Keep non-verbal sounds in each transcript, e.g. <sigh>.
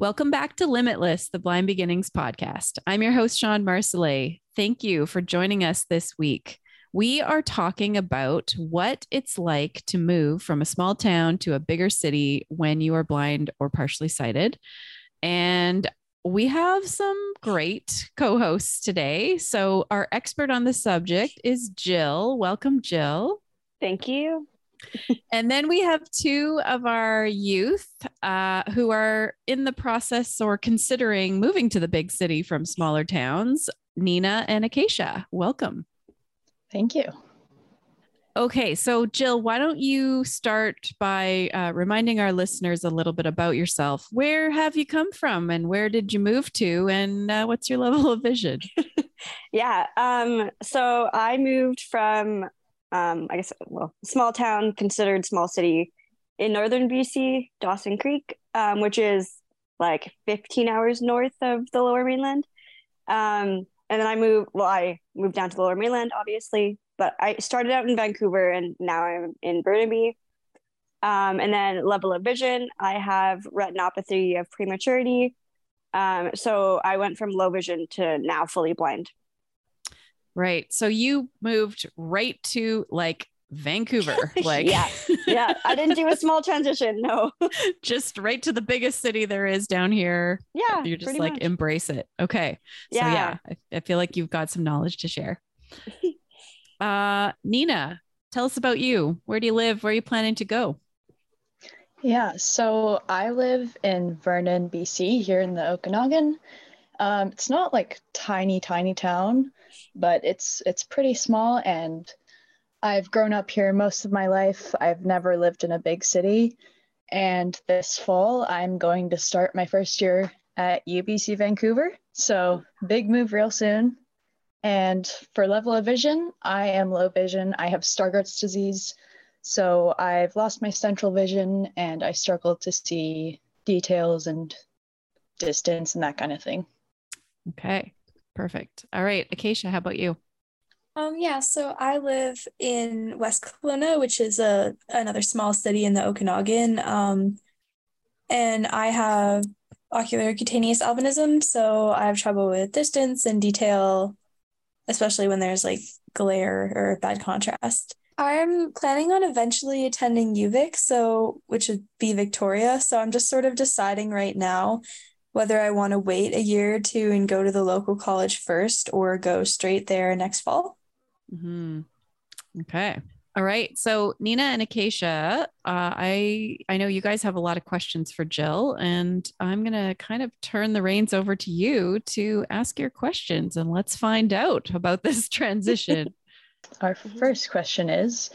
Welcome back to Limitless, the Blind Beginnings podcast. I'm your host, Shawn Marsolais. Thank you for joining us this week. We are talking about what it's like to move from a small town to a bigger city when you are blind or partially sighted. And we have some great co hosts today. So, our expert on the subject is Jill. Welcome, Jill. Thank you <laughs> and then we have two of our youth uh, who are in the process or considering moving to the big city from smaller towns Nina and Acacia. Welcome. Thank you. Okay, so Jill, why don't you start by uh, reminding our listeners a little bit about yourself? Where have you come from, and where did you move to, and uh, what's your level of vision? <laughs> yeah, um, so I moved from um, I guess, well, small town considered small city in northern BC, Dawson Creek, um, which is like 15 hours north of the lower mainland. Um, and then I moved, well, I moved down to the lower mainland, obviously, but I started out in Vancouver and now I'm in Burnaby. Um, and then level of vision, I have retinopathy of prematurity. Um, so I went from low vision to now fully blind. Right. So you moved right to like Vancouver. <laughs> Like yeah. Yeah. I didn't do a <laughs> small transition. No. just right to the biggest city there is down here. Yeah. You're just like much. embrace it. Okay. Yeah. So yeah, I, I feel like you've got some knowledge to share. <laughs> uh Nina, tell us about you. Where do you live? Where are you planning to go? Yeah, so I live in Vernon, BC, here in the Okanagan. Um, it's not like tiny, tiny town but it's it's pretty small and I've grown up here most of my life. I've never lived in a big city. And this fall, I'm going to start my first year at UBC Vancouver. So, big move real soon. And for level of vision, I am low vision. I have Stargardt's disease. So, I've lost my central vision and I struggle to see details and distance and that kind of thing. Okay. Perfect. All right. Acacia, how about you? Um, yeah, so I live in West Kelowna, which is a another small city in the Okanagan. Um, and I have oculocutaneous albinism, so I have trouble with distance and detail, especially when there's like glare or bad contrast. I'm planning on eventually attending UVic, so which would be Victoria. So I'm just sort of deciding right now whether I want to wait a year or two and go to the local college first or go straight there next fall. Mm-hmm. Okay. All right. So Nina and Acacia, uh, I I know you guys have a lot of questions for Jill, and I'm gonna kind of turn the reins over to you to ask your questions, and let's find out about this <laughs> transition. <laughs> Our first question is: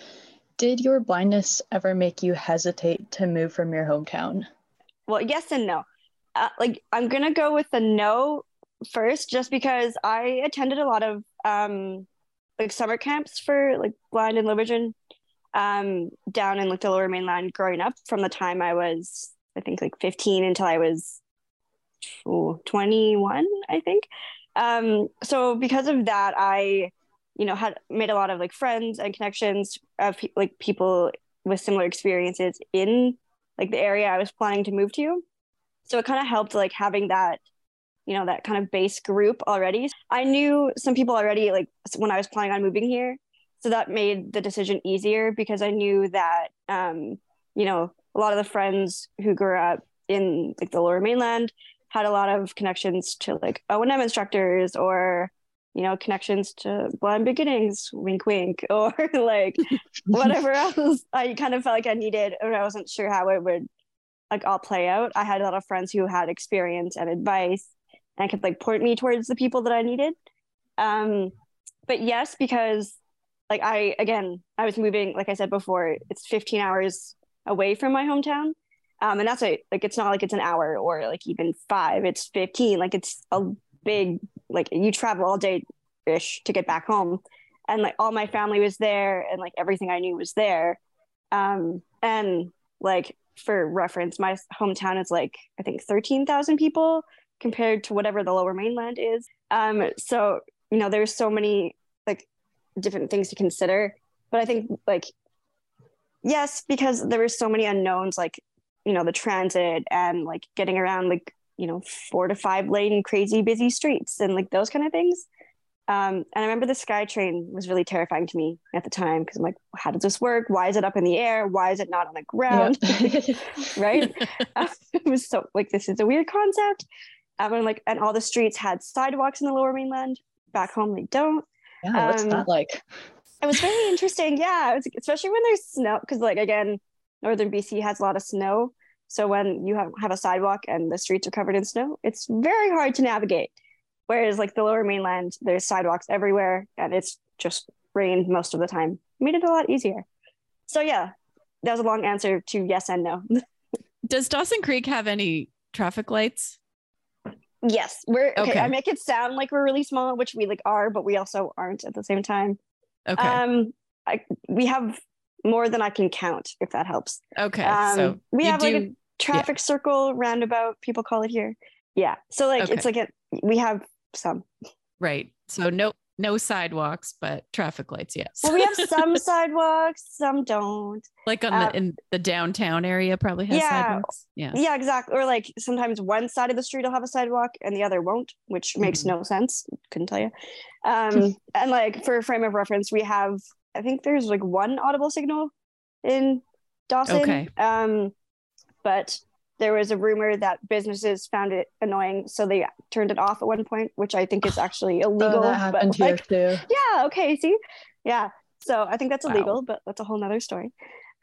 Did your blindness ever make you hesitate to move from your hometown? Well, yes and no uh, like I'm gonna go with the no first, just because I attended a lot of um like summer camps for like blind and low vision um down in like the lower mainland growing up from the time I was I think like 15 until I was ooh, 21 I think. Um so because of that I you know had made a lot of like friends and connections of like people with similar experiences in like the area I was planning to move to so it kind of helped like having that you know that kind of base group already. I knew some people already like when i was planning on moving here. So that made the decision easier because i knew that um you know a lot of the friends who grew up in like the lower mainland had a lot of connections to like o&m instructors or you know connections to blind beginnings wink wink <laughs> or like <laughs> whatever else i kind of felt like i needed or i wasn't sure how it would like all play out. I had a lot of friends who had experience and advice and could like point me towards the people that I needed. Um, but yes, because like I again, I was moving, like I said before, it's 15 hours away from my hometown. Um, and that's a like it's not like it's an hour or like even five, it's 15. Like it's a big like you travel all day ish to get back home. And like all my family was there and like everything I knew was there. Um, and like for reference, my hometown is like, I think 13,000 people compared to whatever the lower mainland is. Um, so, you know, there's so many like different things to consider. But I think like, yes, because there were so many unknowns, like, you know, the transit and like getting around like, you know, four to five lane crazy busy streets and like those kind of things. Um, and I remember the SkyTrain was really terrifying to me at the time because I'm like, how does this work? Why is it up in the air? Why is it not on the ground? <laughs> Right? <laughs> <laughs> it was so like this is a weird concept. Um, and like, and all the streets had sidewalks in the Lower Mainland. Back home, they don't. Yeah, what's um, that like? It was very interesting. Yeah, was, especially when there's snow, because like again, northern BC has a lot of snow. So when you have, have a sidewalk and the streets are covered in snow, it's very hard to navigate. Whereas like the lower mainland, there's sidewalks everywhere and it's just rained most of the time. Made it a lot easier. So yeah, that was a long answer to yes and no. <laughs> Does Dawson Creek have any traffic lights? Yes, we're okay, okay. I make it sound like we're really small, which we like are, but we also aren't at the same time. Okay. Um, I we have more than I can count, if that helps. Okay. Um, so we have do, like a traffic yeah. circle roundabout, people call it here. Yeah. So like okay. it's like a, we have some. Right. So no no sidewalks, but traffic lights, yes. well, we have some <laughs> sidewalks, some don't. Like on the um, in the downtown area probably has yeah, sidewalks. Yeah. Yeah, exactly. Or like sometimes one side of the street will have a sidewalk and the other won't, which mm-hmm. makes no sense. Couldn't tell you. <laughs> Um and like for a frame of reference, we have I think there's like one audible signal in Dawson. Okay. Um but there was a rumor that businesses found it annoying, so they turned it off at one point, which I think is <sighs> actually oh, illegal. Oh, that happened here like, too. Yeah. Okay. See. Yeah. So I think that's illegal, wow. but that's a whole nother story.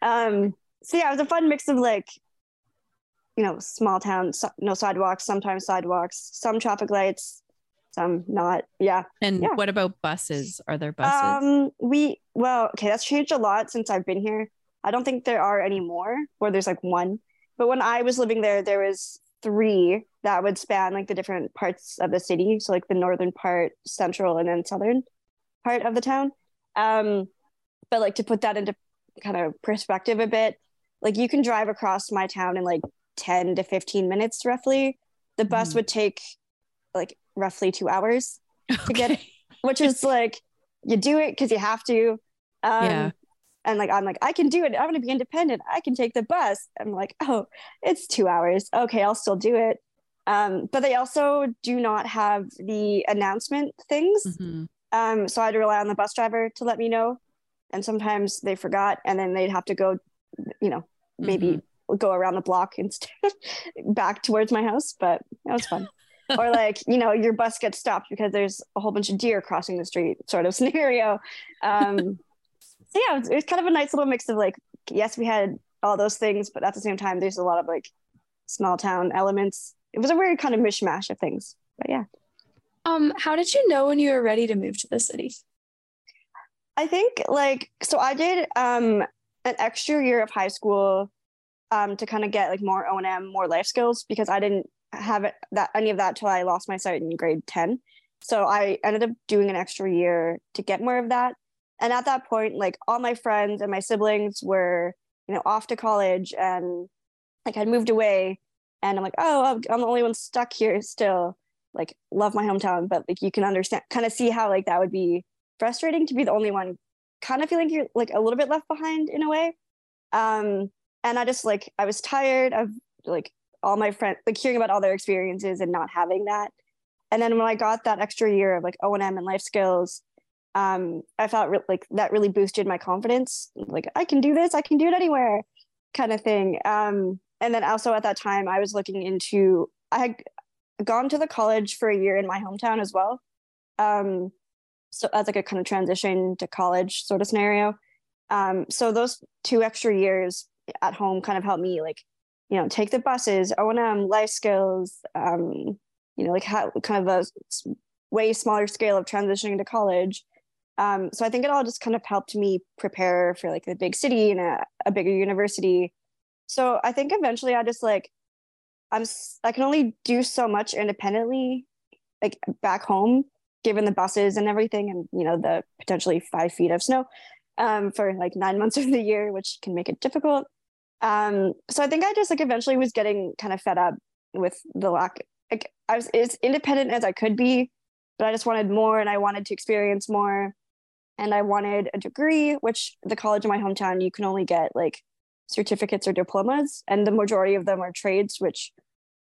Um. So yeah, it was a fun mix of like, you know, small town, so, no sidewalks, sometimes sidewalks, some traffic lights, some not. Yeah. And yeah. what about buses? Are there buses? Um. We well, okay, that's changed a lot since I've been here. I don't think there are any more. Where there's like one but when I was living there, there was three that would span like the different parts of the city. So like the northern part, central, and then southern part of the town. Um, but like to put that into kind of perspective a bit, like you can drive across my town in like 10 to 15 minutes roughly. The bus mm. would take like roughly two hours okay. to get, which is like you do it because you have to. <laughs> Um, yeah and like i'm like i can do it. I'm going to be independent. I can take the bus. I'm like oh it's two hours. Okay i'll still do it. Um, but they also do not have the announcement things. Mm-hmm. um, so i had to rely on the bus driver to let me know. And sometimes they forgot and then they'd have to go you know maybe mm-hmm. go around the block <laughs> instead back towards my house but that was fun. <laughs> Or like you know your bus gets stopped because there's a whole bunch of deer crossing the street sort of <laughs> scenario. Um, so yeah, it was, kind of a nice little mix of like, yes, we had all those things, but at the same time, there's a lot of like small town elements. It was a weird kind of mishmash of things, but yeah. Um, how did you know when you were ready to move to the city? I think like so I did um an extra year of high school um to kind of get like more O&M, more life skills because I didn't have it that any of that till I lost my sight in grade 10. So I ended up doing an extra year to get more of that and at that point like all my friends and my siblings were you know off to college and like i'd moved away. And i'm like oh i'm the only one stuck here still. Like love my hometown but like you can understand kind of see how like that would be frustrating to be the only one. Kind of feeling you're like a little bit left behind in a way. Um and i just like i was tired of like all my friends like hearing about all their experiences and not having that. And then when i got that extra year of like o&m and life skills um, I felt re- like that really boosted my confidence. Like I can do this, I can do it anywhere, kind of thing. Um, and then also at that time, I was looking into. I had gone to the college for a year in my hometown as well. Um, so as like a kind of transition to college sort of scenario. Um, so those two extra years at home kind of helped me like, you know, take the buses, O&M, life skills, um, you know, like how kind of a way smaller scale of transitioning to college um, so I think it all just kind of helped me prepare for like the big city and a, a bigger university. So I think eventually I just like I'm I can only do so much independently, like back home. given the buses and everything and you know the potentially five feet of snow um, for like nine <laughs> months of the year which can make it difficult um, so i think i just like eventually was getting kind of fed up with the lack like i was as independent as i could be but i just wanted more and i wanted to experience more and i wanted a degree which the college in my hometown you can only get like certificates or diplomas and the majority of them are trades which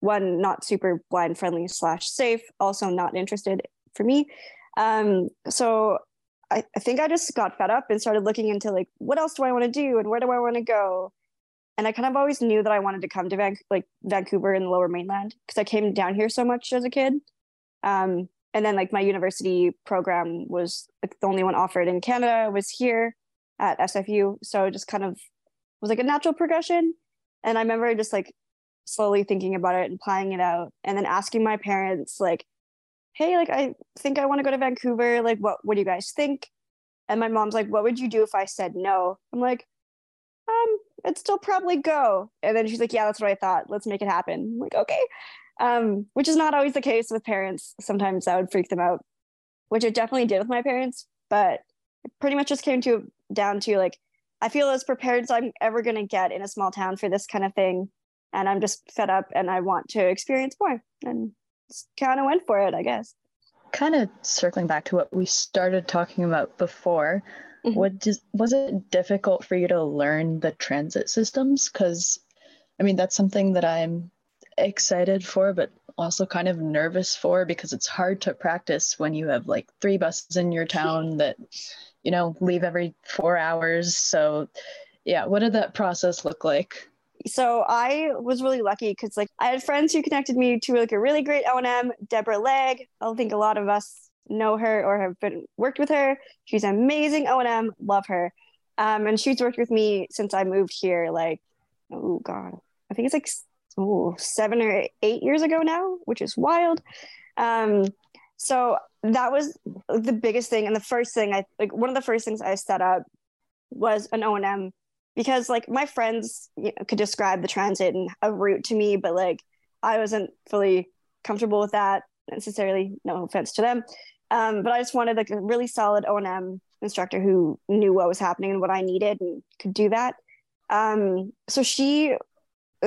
one not super blind friendly slash safe also not interested for me. Um, so I, I think i just got fed up and started looking into like what else do i want to do and where do i want to go? And i kind of always knew that i wanted to come to Van- like vancouver in the lower mainland because i came down here so much as a kid. Um, and then like my university program was like the only one offered in canada was here at sfu so it just kind of was like a natural progression. And I remember just like slowly thinking about it and planning it out and then asking my parents like, hey, like I think I want to go to Vancouver. Like what what do you guys think? And my mom's like, what would you do if I said no? I'm like, um, it'd still probably go. And then she's like, yeah, that's what I thought. Let's make it happen. I'm like, okay. Um, which is not always the case with parents. Sometimes that would freak them out, which it definitely did with my parents, but it pretty much just came to down to like I feel as prepared as I'm ever going to get in a small town for this kind of thing. And I'm just fed up and I want to experience more and kind of went for it, I guess. Kind of circling back to what we started talking about before, mm-hmm. what just, was it difficult for you to learn the transit systems? Because, I mean, that's something that I'm excited for, but also kind of nervous for because it's hard to practice when you have like three buses in your town <laughs> that you know, leave every four hours. So, yeah, what did that process look like? So I was really lucky because like I had friends who connected me to like a really great O&M, Deborah Legg. I think a lot of us know her or have been worked with her. She's amazing O&M, love her. Um, and she's worked with me since I moved here. Like, oh god, I think it's like oh, seven or eight years ago now, which is wild. Um, so that was the biggest thing. And the first thing i like one of the first things i set up was an o&m because like my friends you know, could describe the transit and a route to me but like i wasn't fully comfortable with that necessarily no offense to them. Um, but i just wanted like a really solid o&m instructor who knew what was happening and what i needed and could do that. Um, so she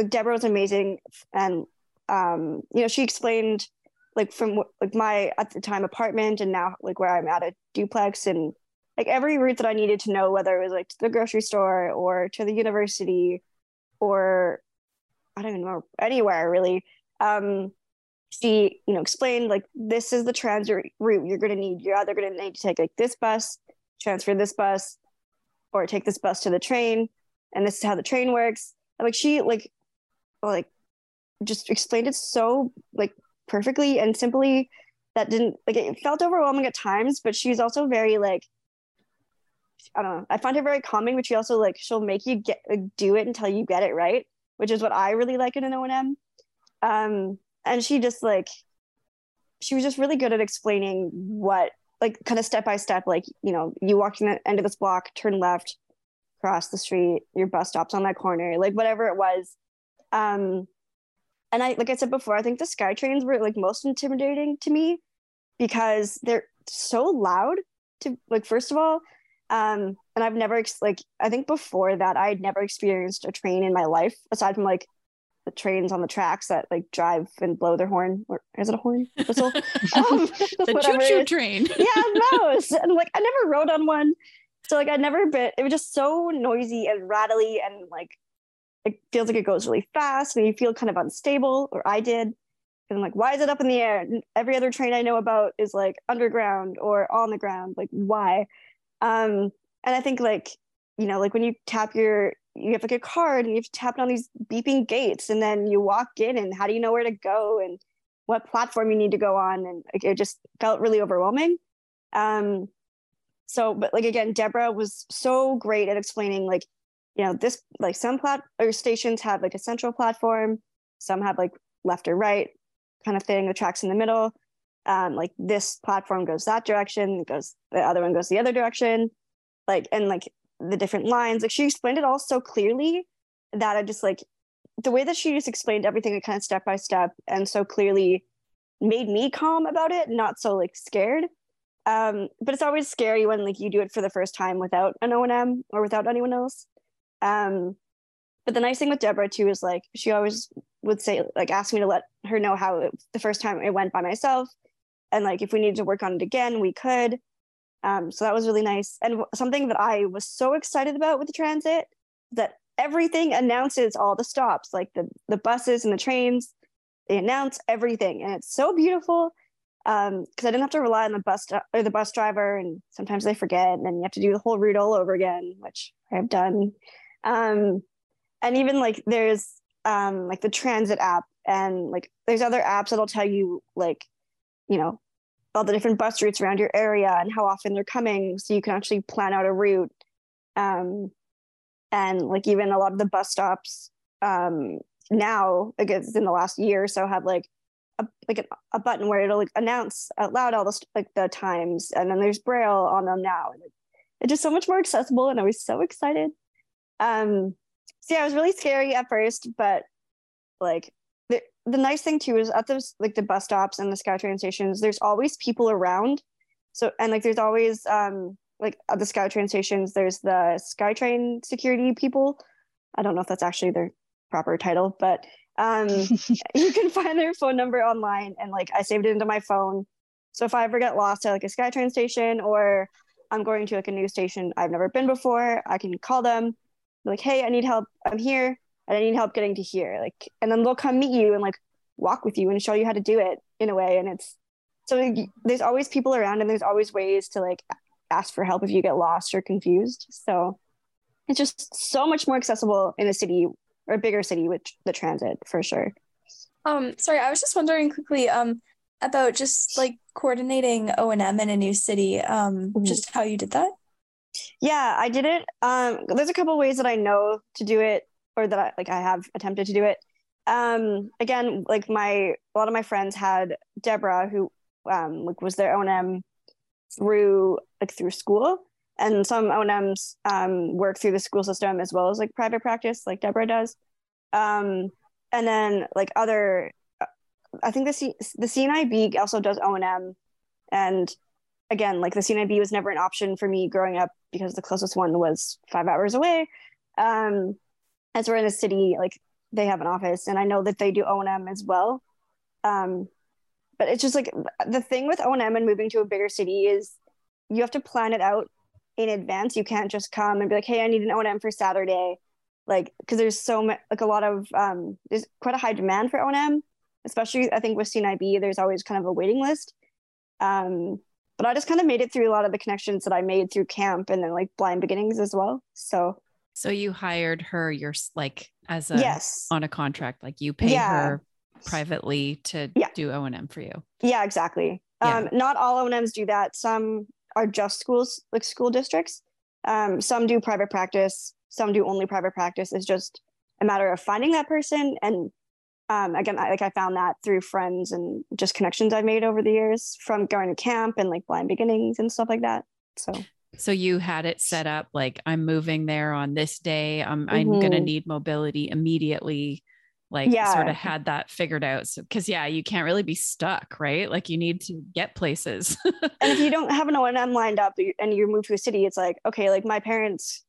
deborah was amazing and um, you know she explained like from like my at the time apartment and now like where I'm at a duplex and like every route that I needed to know whether it was like to the grocery store or to the university or I don't even know anywhere really. Um, she you know explained like this is the transit route you're going to need. You're either going to need to take like this bus, transfer this bus, or take this bus to the train, and this is how the train works. And like she like like just explained it so like perfectly and simply that didn't like it felt overwhelming at times but she's also very like i don't know i find her very calming but she also like she'll make you get like, do it until you get it right which is what i really like in an o&m um and she just like she was just really good at explaining what like kind of step by step like you know you walk to the end of this block turn left cross the street your bus stops on that corner like whatever it was um and I like I said before, I think the sky trains were like most intimidating to me because they're so loud to like first of all um and I've never ex- like I think before that I had never experienced a train in my life aside from like the trains on the tracks that like drive and blow their horn or is it a horn? Whistle? <laughs> Um, the <laughs> choo-choo train. Yeah those <laughs> and like I never rode on one. So like I'd never been it was just so noisy and rattly and like it feels like it goes really fast and you feel kind of unstable, or I did. And I'm like, why is it up in the air? And Every other train I know about is like underground or on the ground. Like, why? Um, and I think like, you know, like when you tap your, you have like a card and you have to tap on these beeping gates and then you walk in and how do you know where to go and what platform you need to go on? And like, it just felt really overwhelming. Um, so, but like again, Deborah was so great at explaining like you know this like some plat or stations have like a central platform some have like left or right kind of thing the tracks in the middle um, like this platform goes that direction goes the other one goes the other direction like and like the different lines like she explained it all so clearly that i just like the way that she just explained everything kind of step by step and so clearly made me calm about it, not so like scared. Um, but it's always scary when like you do it for the first time without an O and M or without anyone else. Um, but the nice thing with Deborah too is like she always would say like ask me to let her know how it, the first time it went by myself, and like if we needed to work on it again, we could. Um, so that was really nice. And something that I was so excited about with the transit that everything announces all the stops, like the the buses and the trains. They announce everything, and it's so beautiful because um, I didn't have to rely on the bus or the bus driver, and sometimes they forget, and then you have to do the whole route all over again, which I have done. Um, and even like there's um, like the transit app, and like there's other apps that'll tell you like, you know, all the different bus routes around your area and how often they're coming, so you can actually plan out a route. Um, and like even a lot of the bus stops um, now, I guess in the last year or so, have like a, like a, a, button where it'll like announce out loud all the like the times, and then there's braille on them now, and it, it's just so much more accessible. And I was so excited. Um, so yeah, it was really scary at first, but like the the nice thing too is at those like the bus stops and the SkyTrain stations, there's always people around. So and like there's always um like at the SkyTrain stations, there's the SkyTrain security people. I don't know if that's actually their proper title, but um, <laughs> you can find their phone number online, and like I saved it into my phone. So if I ever get lost at like a SkyTrain station or I'm going to like a new station I've never been before, I can call them, like, "Hey, I need help. I'm here, and I need help getting to here." Like, and then they'll come meet you and like walk with you and show you how to do it in a way. And it's so there's always people around, and there's always ways to like ask for help if you get lost or confused. So it's just so much more accessible in a city or a bigger city with the transit for sure. Um, sorry, I was just wondering quickly um about just like coordinating O and M in a new city. Um, mm-hmm. just how you did that. Yeah, I did it. Um, there's a couple ways that I know to do it, or that I like I have attempted to do it. Um, again, like my a lot of my friends had Deborah, who um like was their O and M through like through school and some O&Ms um, work through the school system as well as like private practice like Deborah does um, and then like other I think the C- the CNIB also does O&M and again like the CNIB was never an option for me growing up because the closest one was 5 hours away um, as we're in the city like they have an office and I know that they do O&M as well um, but it's just like the thing with O&M and moving to a bigger city is you have to plan it out in advance. You can't just come and be like, "Hey, I need an O&M for Saturday." Like because there's so much like a lot of um there's quite a high demand for O&M, especially I think with CNIB there's always kind of a waiting list. Um but I just kind of made it through a lot of the connections that I made through camp and then like blind beginnings as well. So so you hired her your like as a yes on a contract like you pay yeah. her privately to yeah. do O&M for you. Yeah, exactly. Yeah. Um, not all O&Ms do that. Some are just schools, like school districts. Um, some do private practice. Some do only private practice. It's just a matter of finding that person. And um, again, I, like I found that through friends and just connections I've made over the years from going to camp and like blind beginnings and stuff like that. So so you had it set up like I'm moving there on this day. I'm mm-hmm. I'm going to need mobility immediately like yeah. sort of had that figured out so because yeah you can't really be stuck right like you need to get places and if you <laughs> don't have an o&m lined up and you move to a city it's like okay like my parents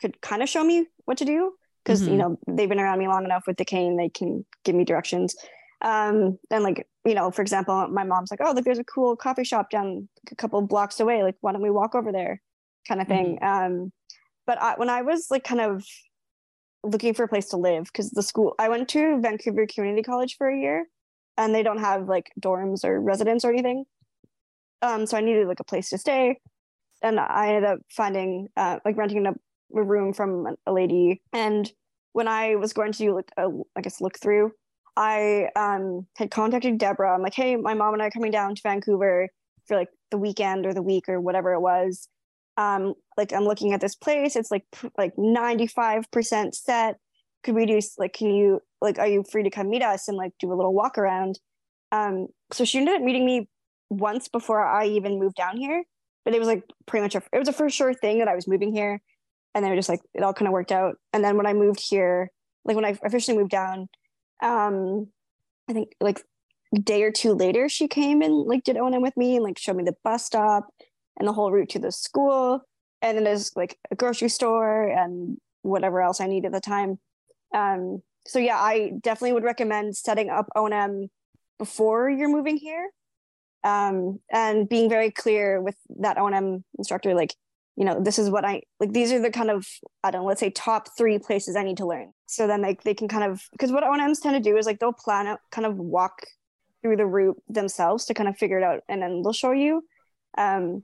could kind of show me what to do because mm-hmm. you know they've been around me long enough with the cane they can give me directions um and like you know for example my mom's like oh look there's a cool coffee shop down a couple blocks away like why don't we walk over there kind of thing mm-hmm. um but I, when i was like kind of looking for a place to live because the school I went to Vancouver Community College for a year and they don't have like dorms or residence or anything. Um, so I needed like a place to stay. And I ended up finding uh, like renting a, a room from a lady. And when I was going to do like a, I guess look through, I um, had contacted Deborah. I'm like, hey, my mom and I are coming down to Vancouver for like the weekend or the week or whatever it was. Um like i'm looking at this place. It's like like 95% set. Could we do like can you like are you free to come meet us and like do a little walk around? Um so she ended up meeting me once before i even moved down here. But it was like pretty much a it was a for sure thing that i was moving here and then it just like it all kind of worked out and then when i moved here like when i officially moved down um i think like day or two later, she came and like did O&M with me and like showed me the bus stop and the whole route to the school. And then there's like a grocery store and whatever else I need at the time. Um, so yeah, I definitely would recommend setting up O&M before you're moving here um, and being very clear with that O&M instructor, like, you know, this is what I like. These are the kind of I don't know, let's say top three places I need to learn. So then like they can kind of because what O&Ms tend to do is like they'll plan out, kind of walk through the route themselves to kind of figure it out, and then they'll show you. Um,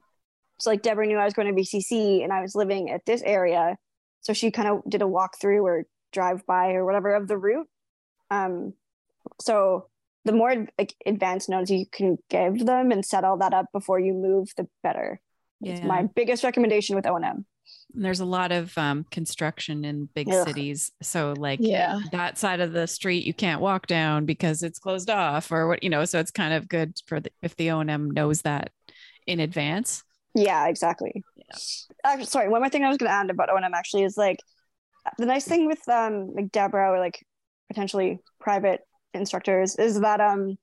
so like Deborah knew I was going to VCC and I was living at this area, so she kind of did a walkthrough or drive by or whatever of the route. Um, so the more like advanced notes you can give them and set all that up before you move, the better. Yeah. It's my biggest recommendation with O&M. There's a lot of um, construction in big Ugh. cities. So like yeah. that side of the street you can't walk down because it's closed off or what, you know, so it's kind of good for the, if the O&M knows that in advance. Yeah, exactly. Yeah. Actually, sorry, one more thing I was going to add about O&M actually is like the nice thing with um like Deborah or like potentially private instructors is that um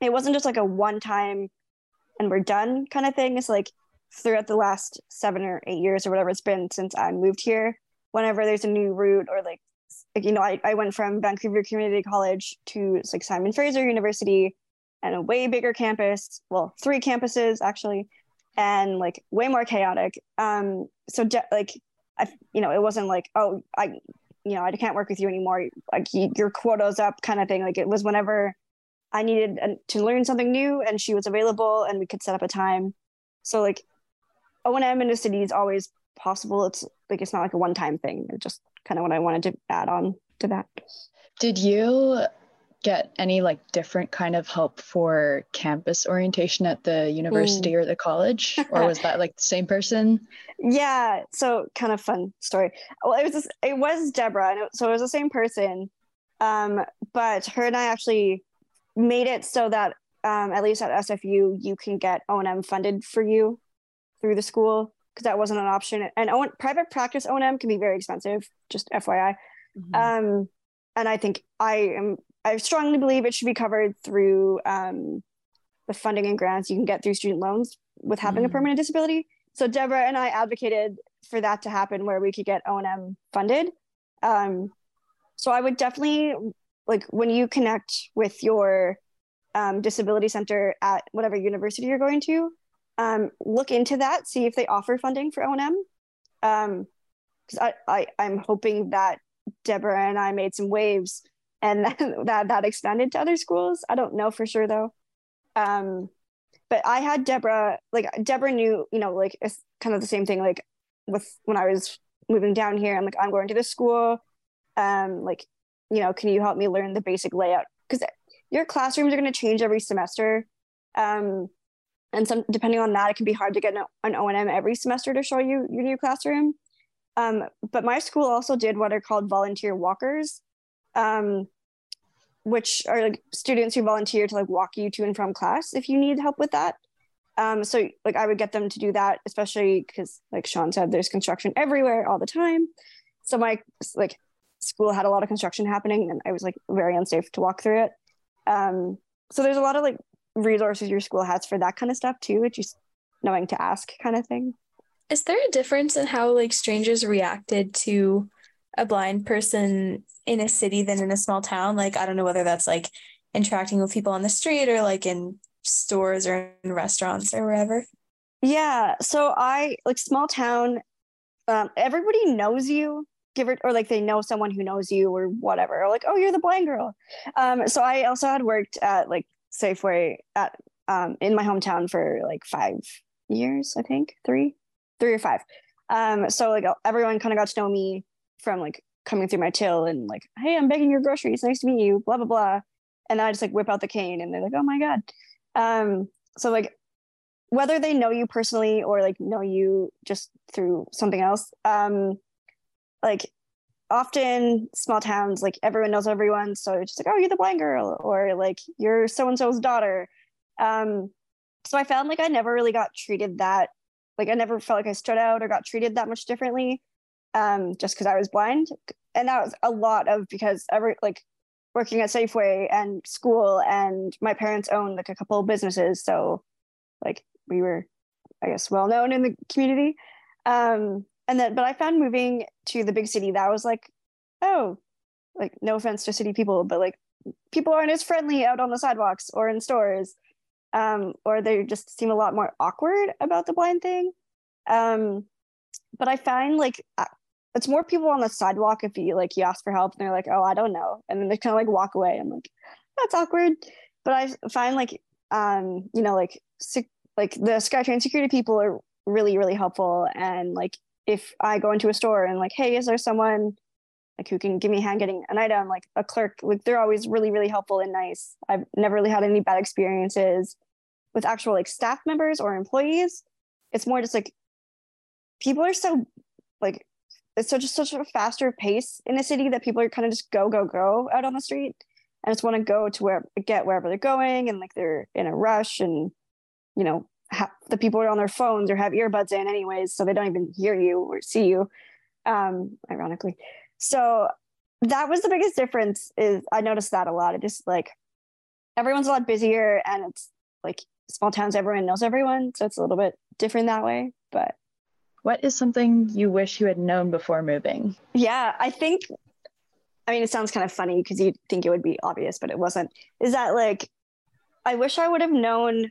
it wasn't just like a one time and we're done kind of thing. It's like throughout the last seven or eight years or whatever it's been since I moved here, whenever there's a new route or like, like you know, I, I went from Vancouver Community College to like Simon Fraser University and a way bigger campus, well, three campuses actually, and like way more chaotic. Um, so de- like I, you know, it wasn't like, oh, I, you know, I can't work with you anymore. Like your quota's up kind of thing. Like it was whenever I needed to learn something new and she was available and we could set up a time. So like O&M in the city is always possible. It's like, it's not like a one-time thing. It's just kind of what I wanted to add on to that. Did you get any like different kind of help for campus orientation at the university or the college or was that like the same person yeah so kind of fun story well it was it was deborah and it, so it was the same person um, but her and i actually made it so that um, at least at sfu you can get o&m funded for you through the school because that wasn't an option and o- private practice o&m can be very expensive just fyi mm-hmm. um, and i think i am I strongly believe it should be covered through um, the funding and grants you can get through student loans with having mm. a permanent disability. So Deborah and I advocated for that to happen where we could get O&M funded. Um, so I would definitely like when you connect with your um, disability center at whatever university you're going to, um, look into that, see if they offer funding for O&M. Um, because I, I I'm hoping that Deborah and I made some waves and <laughs> that that expanded to other schools. I don't know for sure though. Um, but I had Deborah, like Deborah knew, you know, like it's kind of the same thing. Like with when I was moving down here, I'm like, I'm going to this school. Um, like, you know, can you help me learn the basic layout? Because your classrooms are going to change every semester. Um, and some depending on that, it can be hard to get an O and M every semester to show you your new classroom. Um, but my school also did what are called volunteer walkers, um, which are like students who volunteer to like walk you to and from class if you need help with that. Um, so like I would get them to do that, especially because like Shawn said, there's construction everywhere all the time. So my like school had a lot of construction happening, and I was like very unsafe to walk through it. Um, so there's a lot of like resources your school has for that kind of stuff too, just knowing to ask kind of thing. Is there a difference in how like strangers reacted to a blind person in a city than in a small town. Like, I don't know whether that's like interacting with people on the street or like in stores or in restaurants or wherever. Yeah. So I like small town, um, everybody knows you, give it, or like they know someone who knows you or whatever, or like, oh, you're the blind girl. Um, so I also had worked at like Safeway at um, in my hometown for like five years, I think, three, three or five. Um, so like everyone kind of got to know me from like coming through my till and like, hey, I'm begging your groceries. Nice to meet you. Blah blah blah. And I just like whip out the cane and they're like, oh my god. Um, so like whether they know you personally or like know you just through something else, um, like often small towns like everyone knows everyone so it's just like oh you're the blind girl or like you're so and so's daughter um so i found like i never really got treated that like i never felt like i stood out or got treated that much differently um, just because I was blind. And that was a lot of because every like working at Safeway and school, and my parents owned like a couple of businesses, so like we were, I guess, well known in the community. Um, and then, but I found moving to the big city that was like, oh, like no offense to city people, but like people aren't as friendly out on the sidewalks or in stores, um, or they just seem a lot more awkward about the blind thing. Um, but I find like it's more people on the sidewalk if you like you ask for help and they're like, oh, I don't know, and then they kind of like walk away. I'm like, that's awkward. But I find like um, you know, like like the SkyTrain security people are really really helpful and like if I go into a store and like, hey, is there someone like who can give me a hand getting an item, like a clerk, like they're always really, really helpful and nice. I've never really had any bad experiences with actual like staff members or employees. It's more just like people are so like it's such such a faster pace in the city that people are kind of just go go go out on the street and just want to go to where get wherever they're going and like they're in a rush and you know ha- the people are on their phones or have earbuds in anyways so they don't even hear you or see you um ironically. So that was the biggest difference is i noticed that a lot. It just like everyone's a lot busier and it's like small towns everyone knows everyone so it's a little bit different that way but what is something you wish you had known before moving? Yeah i think i mean it sounds kind of funny because you'd think it would be obvious but it wasn't. Is that like i wish i would have known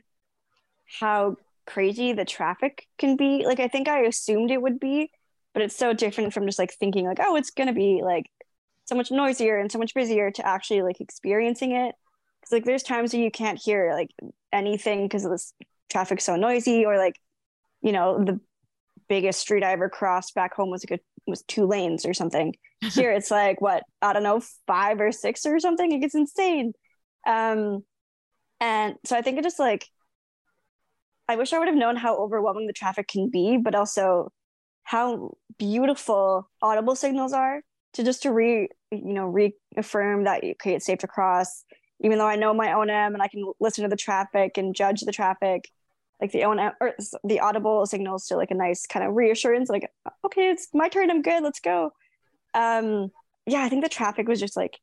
how crazy the traffic can be. Like I think I assumed it would be, but it's so different from just like thinking like, oh, it's gonna be like so much noisier and so much busier to actually like experiencing it. Cause like there's times where you can't hear like anything because this traffic's so noisy or like, you know, the biggest street I ever crossed back home was like a was two lanes or something. Here it's like what, I don't know, five or six or something. It gets insane. Um and so I think it just like I wish I would have known how overwhelming the traffic can be, but also how beautiful audible signals are to just to re you know reaffirm that okay it's safe to cross. Even though I know my own M and I can listen to the traffic and judge the traffic like the own or the audible signals to like a nice kind of reassurance like okay it's my turn I'm good let's go. Um yeah I think the traffic was just like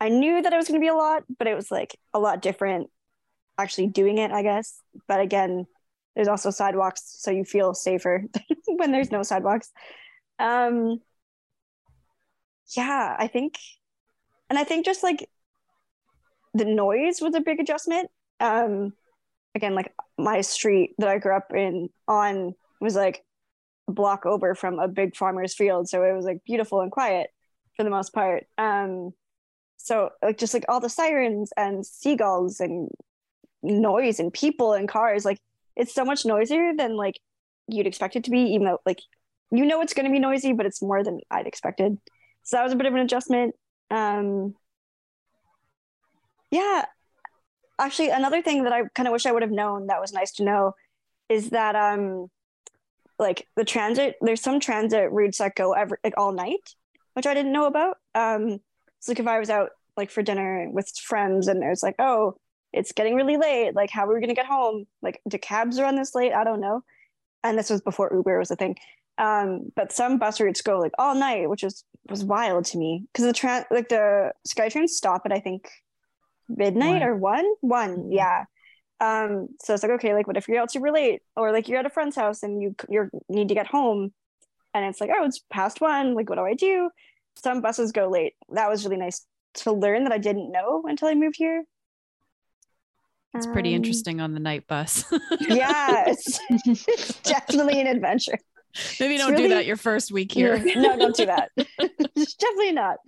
I knew that it was going to be a lot but it was like a lot different actually doing it, I guess. But again, there's also sidewalks, so you feel safer <laughs> when there's no sidewalks. Um, yeah, I think, and I think just like the noise was a big adjustment. Um, again, like my street that I grew up in on was like a block over from a big farmer's field, so it was like beautiful and quiet for the most part. Um, so like just like all the sirens and seagulls and noise and people and cars like it's so much noisier than like you'd expect it to be even though like you know it's going to be noisy but it's more than i'd expected. So that was a bit of an adjustment. Um yeah. Actually another thing that i kind of wish i would have known that was nice to know is that um like the transit there's some transit routes that go every like all night which i didn't know about. Um so like if i was out like for dinner with friends and there's like oh it's getting really late. Like, how are we going to get home? Like, do cabs run this late? I don't know. And this was before Uber was a thing. Um, but some bus routes go like all night, which is was wild to me because the train, like the SkyTrain stop at I think midnight one. or one, one, mm-hmm. yeah. Um, so it's like okay, like what if you're out super late, or like you're at a friend's house and you you need to get home, and it's like oh it's past one, like what do I do? Some buses go late. That was really nice to learn that I didn't know until I moved here. It's pretty um, interesting on the night bus. yeah, it's, <laughs> it's, definitely an adventure. Maybe don't really, do that your first week here. No, don't do that. <laughs> definitely not.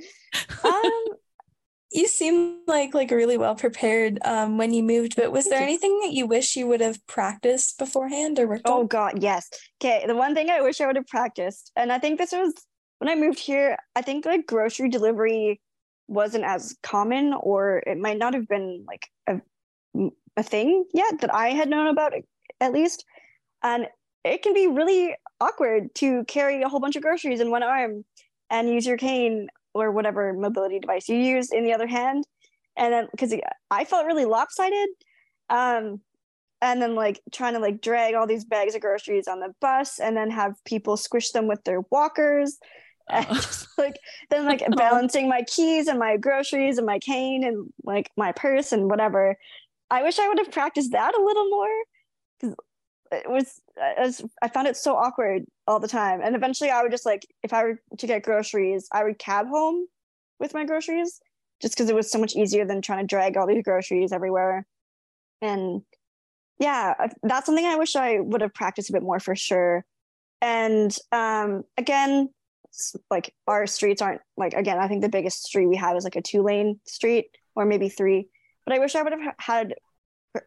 Um, <laughs> you seem like like really well prepared um, when you moved, but was there anything that you wish you would have practiced beforehand or worked Oh on? God, yes. Okay, the one thing I wish I would have practiced, and I think this was when I moved here. I think like grocery delivery wasn't as common, or it might not have been like a a thing yet that I had known about at least. And it can be really awkward to carry a whole bunch of groceries in one arm and use your cane or whatever mobility device you use in the other hand. And then because I felt really lopsided. Um, and then like trying to like drag all these bags of groceries on the bus and then have people squish them with their walkers <laughs> and just like then like <laughs> balancing my keys and my groceries and my cane and like my purse and whatever. I wish I would have practiced that a little more because it was, it was I found it so awkward all the time. And eventually, I would just like if I were to get groceries, I would cab home with my groceries just because it was so much easier than trying to drag all these groceries everywhere. And yeah, that's something I wish I would have practiced a bit more for sure. And um, again, like our streets aren't like again. I think the biggest street we have is like a two lane street or maybe three. But I wish I would have had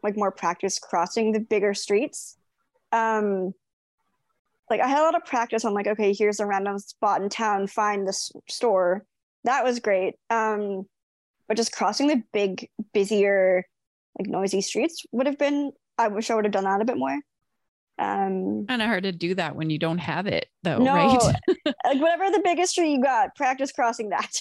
like more practice crossing the bigger streets. Um, like I had a lot of practice on like okay, here's a random spot in town, find this store. That was great. Um, but just crossing the big, busier, like noisy streets would have been. I wish I would have done that a bit more. Um, kind of hard to do that when you don't have it, though, no, right? <laughs> like whatever the biggest street you got, practice crossing that.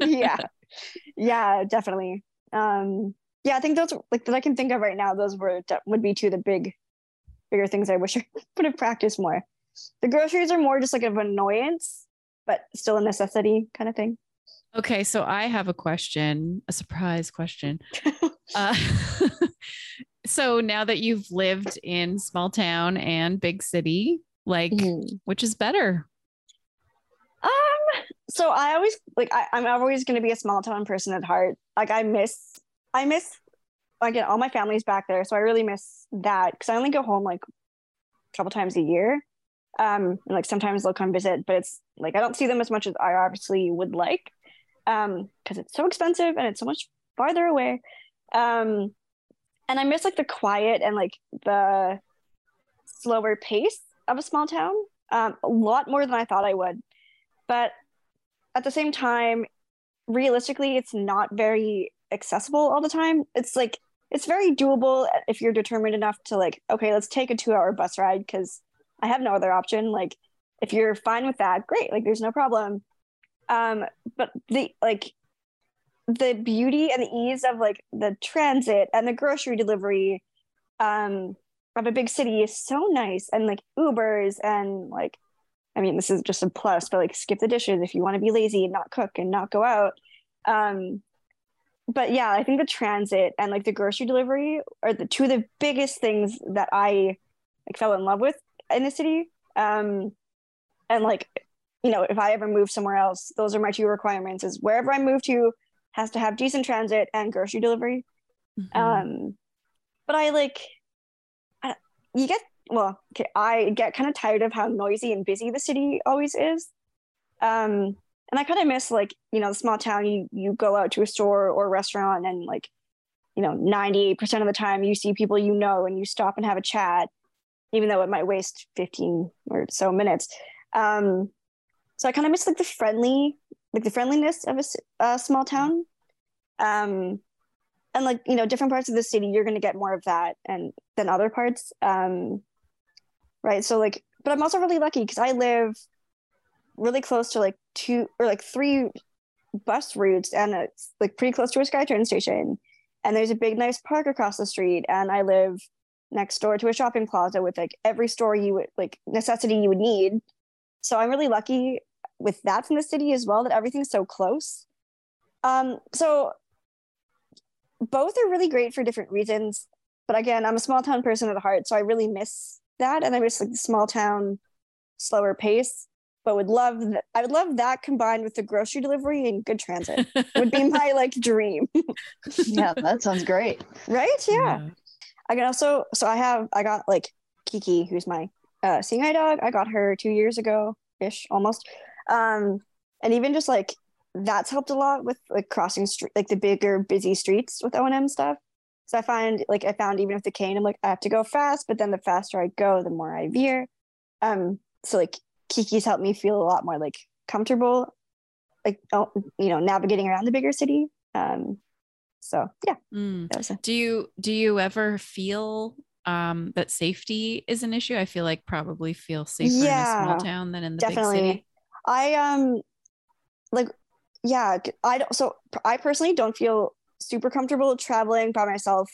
<laughs> yeah, <laughs> yeah, definitely. Um, yeah, I think those like that I can think of right now. Those were would be two of the big, bigger things I wish I <laughs> would have practiced more. The groceries are more just like an annoyance, but still a necessity kind of thing. Okay, so I have a question, a surprise question. <laughs> uh, <laughs> so now that you've lived in small town and big city, like mm-hmm. which is better? So I always like I, I'm always gonna be a small town person at heart. Like I miss I miss again all my family's back there, so I really miss that because I only go home like a couple times a year. Um, and, like sometimes they'll come visit, but it's like I don't see them as much as I obviously would like, um, because it's so expensive and it's so much farther away. Um, and I miss like the quiet and like the slower pace of a small town um, a lot more than I thought I would. But at the same time, realistically, it's not very accessible all the time. It's like it's very doable if you're determined enough to like, okay, let's take a two-hour bus ride because I have no other option. Like, if you're fine with that, great. Like, there's no problem. Um, but the like the beauty and the ease of like the transit and the grocery delivery um of a big city is so nice and like ubers and like i mean this is just a plus but like skip the dishes if you want to be lazy and not cook and not go out um but yeah i think the transit and like the grocery delivery are the two of the biggest things that i like fell in love with in the city um and like you know if i ever move somewhere else those are my two requirements is wherever i move to has to have decent transit and grocery delivery. Mm-hmm. Um, but I like, I, you get well. Okay, I get kind of tired of how noisy and busy the city always is. Um, and I kind of miss like you know the small town. You you go out to a store or a restaurant and like you know ninety eight percent of the time you see people you know and you stop and have a chat, even though it might waste fifteen or so minutes. Um, so I kind of miss like the friendly like the friendliness of a, a small town um and like you know different parts of the city you're going to get more of that and than other parts um right? So like but i'm also really lucky because i live really close to like two or like three bus routes and it's like pretty close to a skytrain station. And there's a big nice park across the street. And i live next door to a shopping plaza with like every store you would like necessity you would need. So i'm really lucky with that from the city as well that everything's so close. Um so both are really great for different reasons. But again i'm a small town person at heart so i really miss that and i miss like the small town slower pace but would love that i would love that combined with the grocery delivery and good transit <laughs> would be my like dream. Yeah <laughs> that sounds great. Right? Yeah. yeah. I can also so i have i got like kiki who's my uh seeing eye dog. I got her two years ago ish almost. Um and even just like that's helped a lot with like crossing street like the bigger busy streets with o&m stuff so i find like i found even with the cane i'm like i have to go fast but then the faster i go the more i veer. Um so like kiki's helped me feel a lot more like comfortable like oh, you know navigating around the bigger city. Um so yeah. Mm. a- do you do you ever feel um that safety is an issue? I feel like probably feel safer yeah, in a small town than in the definitely. big city. I um like yeah, I don't so I personally don't feel super comfortable traveling by myself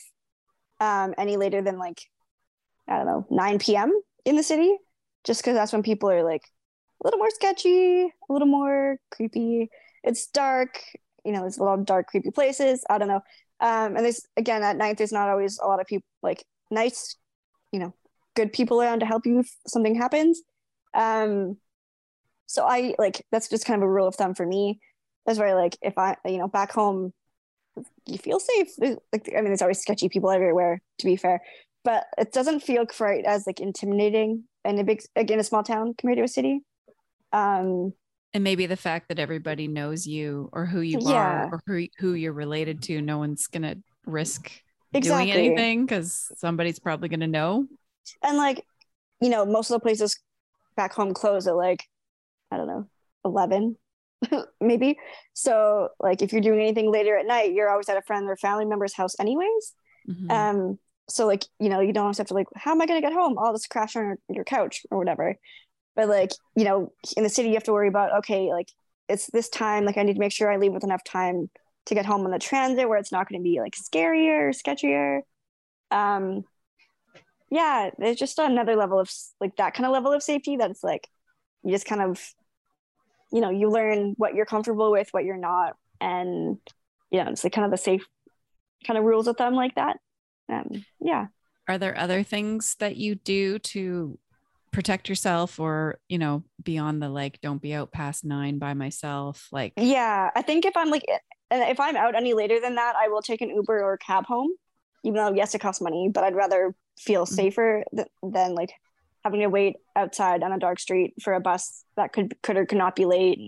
um any later than like I don't know, 9 p.m. in the city just cuz that's when people are like a little more sketchy, a little more creepy. It's dark, you know, there's a lot of dark, creepy places. I don't know. Um, and there's again at night, there's not always a lot of people like nice, you know, good people around to help you if something happens. Um, so I like that's just kind of a rule of thumb for me. That's where like if I you know back home, you feel safe. Like I mean, there's always sketchy people everywhere. To be fair, but it doesn't feel quite as like intimidating in a big again a small town compared to a city. Um, and maybe the fact that everybody knows you or who you Yeah. are or who, who you're related to, no one's gonna risk exactly. doing anything because somebody's probably gonna know. and like you know most of the places back home close at like i don't know 11 <laughs> maybe. So like if you're doing anything later at night you're always at a friend or family member's house anyways. Mhm. um so like you know you don't always have to like how am i going to get home? I'll just crash on your, your couch or whatever. But like you know in the city you have to worry about okay like it's this time like i need to make sure i leave with enough time to get home on the transit where it's not going to be like scarier or sketchier. Um yeah there's just another level of like that kind of level of safety that's like you just kind of you know you learn what you're comfortable with what you're not and you know it's like kind of the safe kind of rules of thumb like that um yeah Are there other things that you do to protect yourself or, you know, beyond the like, don't be out past nine by myself? Like, yeah i think if i'm like and if i'm out any later than that i will take an uber or cab home even though yes it costs money but i'd rather feel Mhm. safer th- than like having to wait outside on a dark street for a bus that could could or could not be late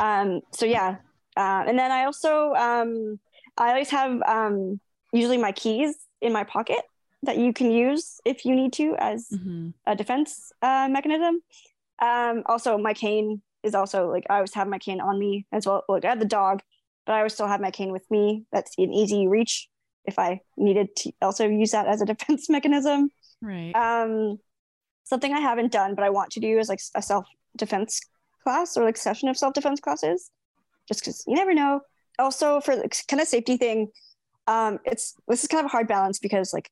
um so yeah uh, and then i also um i always have um usually my keys in my pocket that you can use if you need to as Mhm. a defense uh, mechanism. Um, also, my cane is also like I always have my cane on me as well. Like I have the dog, but I always still have my cane with me. That's an easy reach if I needed to also use that as a <laughs> defense mechanism. right. Um, something I haven't done, but I want to do is like a self defense class or like session of self defense classes, just because you never know. Also, for the kind of safety thing, um, it's this is kind of a hard balance because like,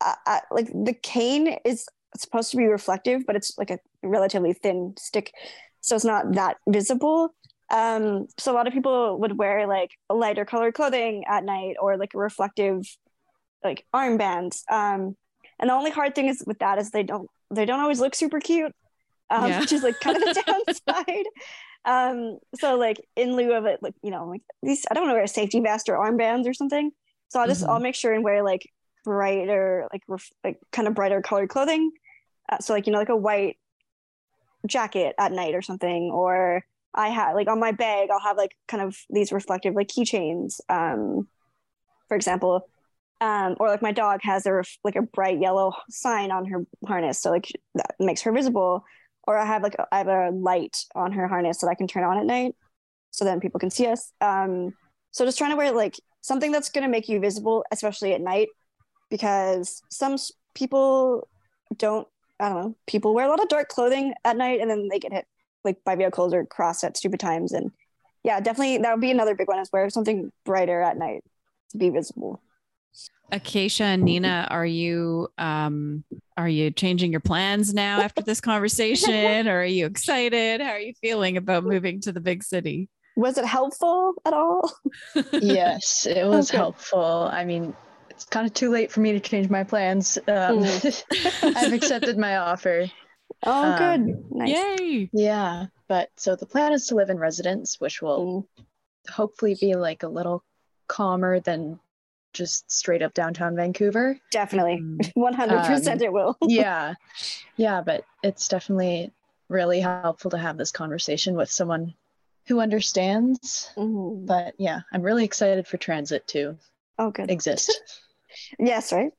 I, I, like the cane is supposed to be reflective, but it's like a relatively thin stick, so it's not that visible. Um, so a lot of people would wear like lighter colored clothing at night or like a reflective like armbands. Um, and the only hard thing is with that is they don't they don't always look super cute, um, Yeah. <laughs> which is like kind of the <laughs> downside. Um, so like in lieu of it, like you know, like these I don't want to wear a safety vest or armbands or something. So I'll just Mhm. I'll make sure and wear like brighter, like ref- like kind of brighter colored clothing. Uh, so like you know, like a white jacket at night or something, or I have like on my bag I'll have like kind of these reflective like keychains. Um, for example, um, or like my dog has a like a bright yellow sign on her harness, so like that makes her visible. Or I have like I have a light on her harness that I can turn on at night, so then people can see us. Um, so just trying to wear like something that's gonna make you visible, especially at night, because some people don't. I don't know. People wear a lot of dark clothing at night, and then they get hit like by vehicles or crossed at stupid times. And yeah, definitely that would be another big one is wear something brighter at night to be visible. Acacia and Nina, are you um are you changing your plans now after this conversation or are you excited? How are you feeling about moving to the big city? Was it helpful at all? yes, it was Okay. helpful. I mean, it's kind of too late for me to change my plans. Um, <laughs> I've accepted my offer. Oh, Um, good. Nice. Yay. Yeah, but so the plan is to live in residence, which will Mm. hopefully be like a little calmer than just straight up downtown Vancouver. Definitely. <laughs> Mm. 100% Um, it will. <laughs> yeah, yeah, but it's definitely really helpful to have this conversation with someone who understands. Mhm. But yeah, I'm really excited for transit to Oh, good. exist. <laughs> Yes, right?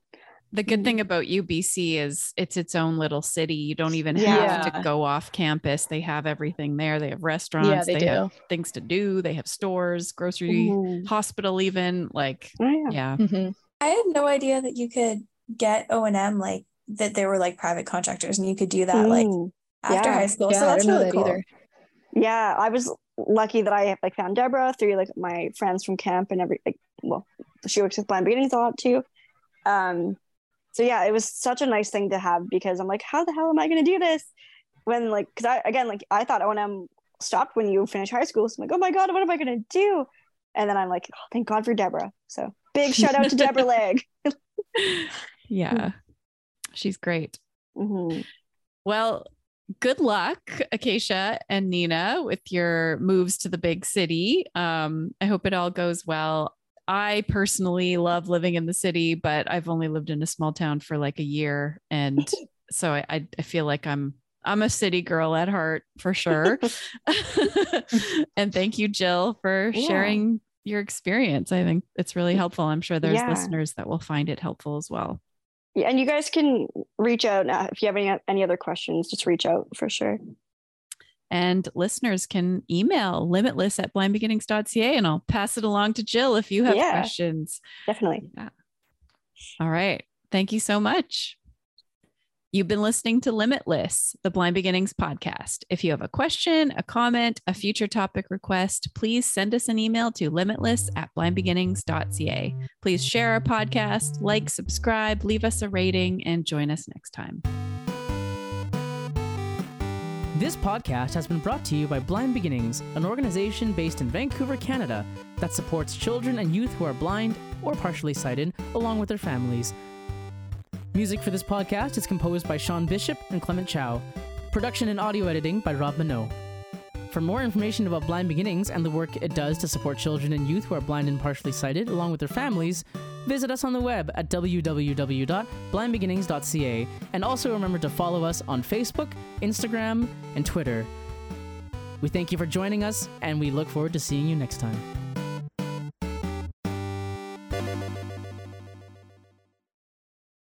The good Mm. thing about UBC is it's its own little city. You don't even Yeah. have to go off campus. They have everything there. They have restaurants, yeah, they, do. have things to do, they have stores, grocery, hospital even like Oh, yeah. yeah. hmm I had no idea that you could get O and M like that. They were like private contractors, and you could do that like Mm. after yeah. high school. Yeah, so I that's really that cool. either. Yeah, I was lucky that I like found Deborah through like my friends from camp and every like well, she works with blind beginnings a lot too. Um, so yeah, it was such a nice thing to have because I'm like, how the hell am I going to do this? when like because I again like I thought O&M stopped when you finish high school. So I'm like, oh my god, what am I gonna do? And then I'm like, oh, thank God for Deborah. So big shout out to Deborah <laughs> Leg. Yeah. She's great. Mhm. Well, good luck, Acacia and Nina, with your moves to the big city. Um, I hope it all goes well. I personally love living in the city, but I've only lived in a small town for like a year, and <laughs> so I, I, feel like I'm I'm a city girl at heart for sure. <laughs> <laughs> and thank you, Jill, for Yeah. sharing your experience. I think it's really helpful. I'm sure there's Yeah. listeners that will find it helpful as well. Yeah, and you guys can reach out uh, if you have any any other questions. Just reach out for sure. And listeners can email limitless at blindbeginnings.ca and I'll pass it along to Jill if you have Yeah. questions. Definitely. Yeah. All right. Thank you so much. You've been listening to Limitless, the Blind Beginnings podcast. If you have a question, a comment, a future topic request, please send us an email to limitless at blindbeginnings.ca. Please share our podcast, like, subscribe, leave us a rating, and join us next time. This podcast has been brought to you by Blind Beginnings, an organization based in Vancouver, Canada, that supports children and youth who are blind or partially sighted, along with their families. Music for this podcast is composed by Sean Bishop and Clement Chow. Production and audio editing by Rob Minot. For more information about Blind Beginnings and the work it does to support children and youth who are blind and partially sighted, along with their families, visit us on the web at www.blindbeginnings.ca and also remember to follow us on Facebook, Instagram, and Twitter. We thank you for joining us and we look forward to seeing you next time.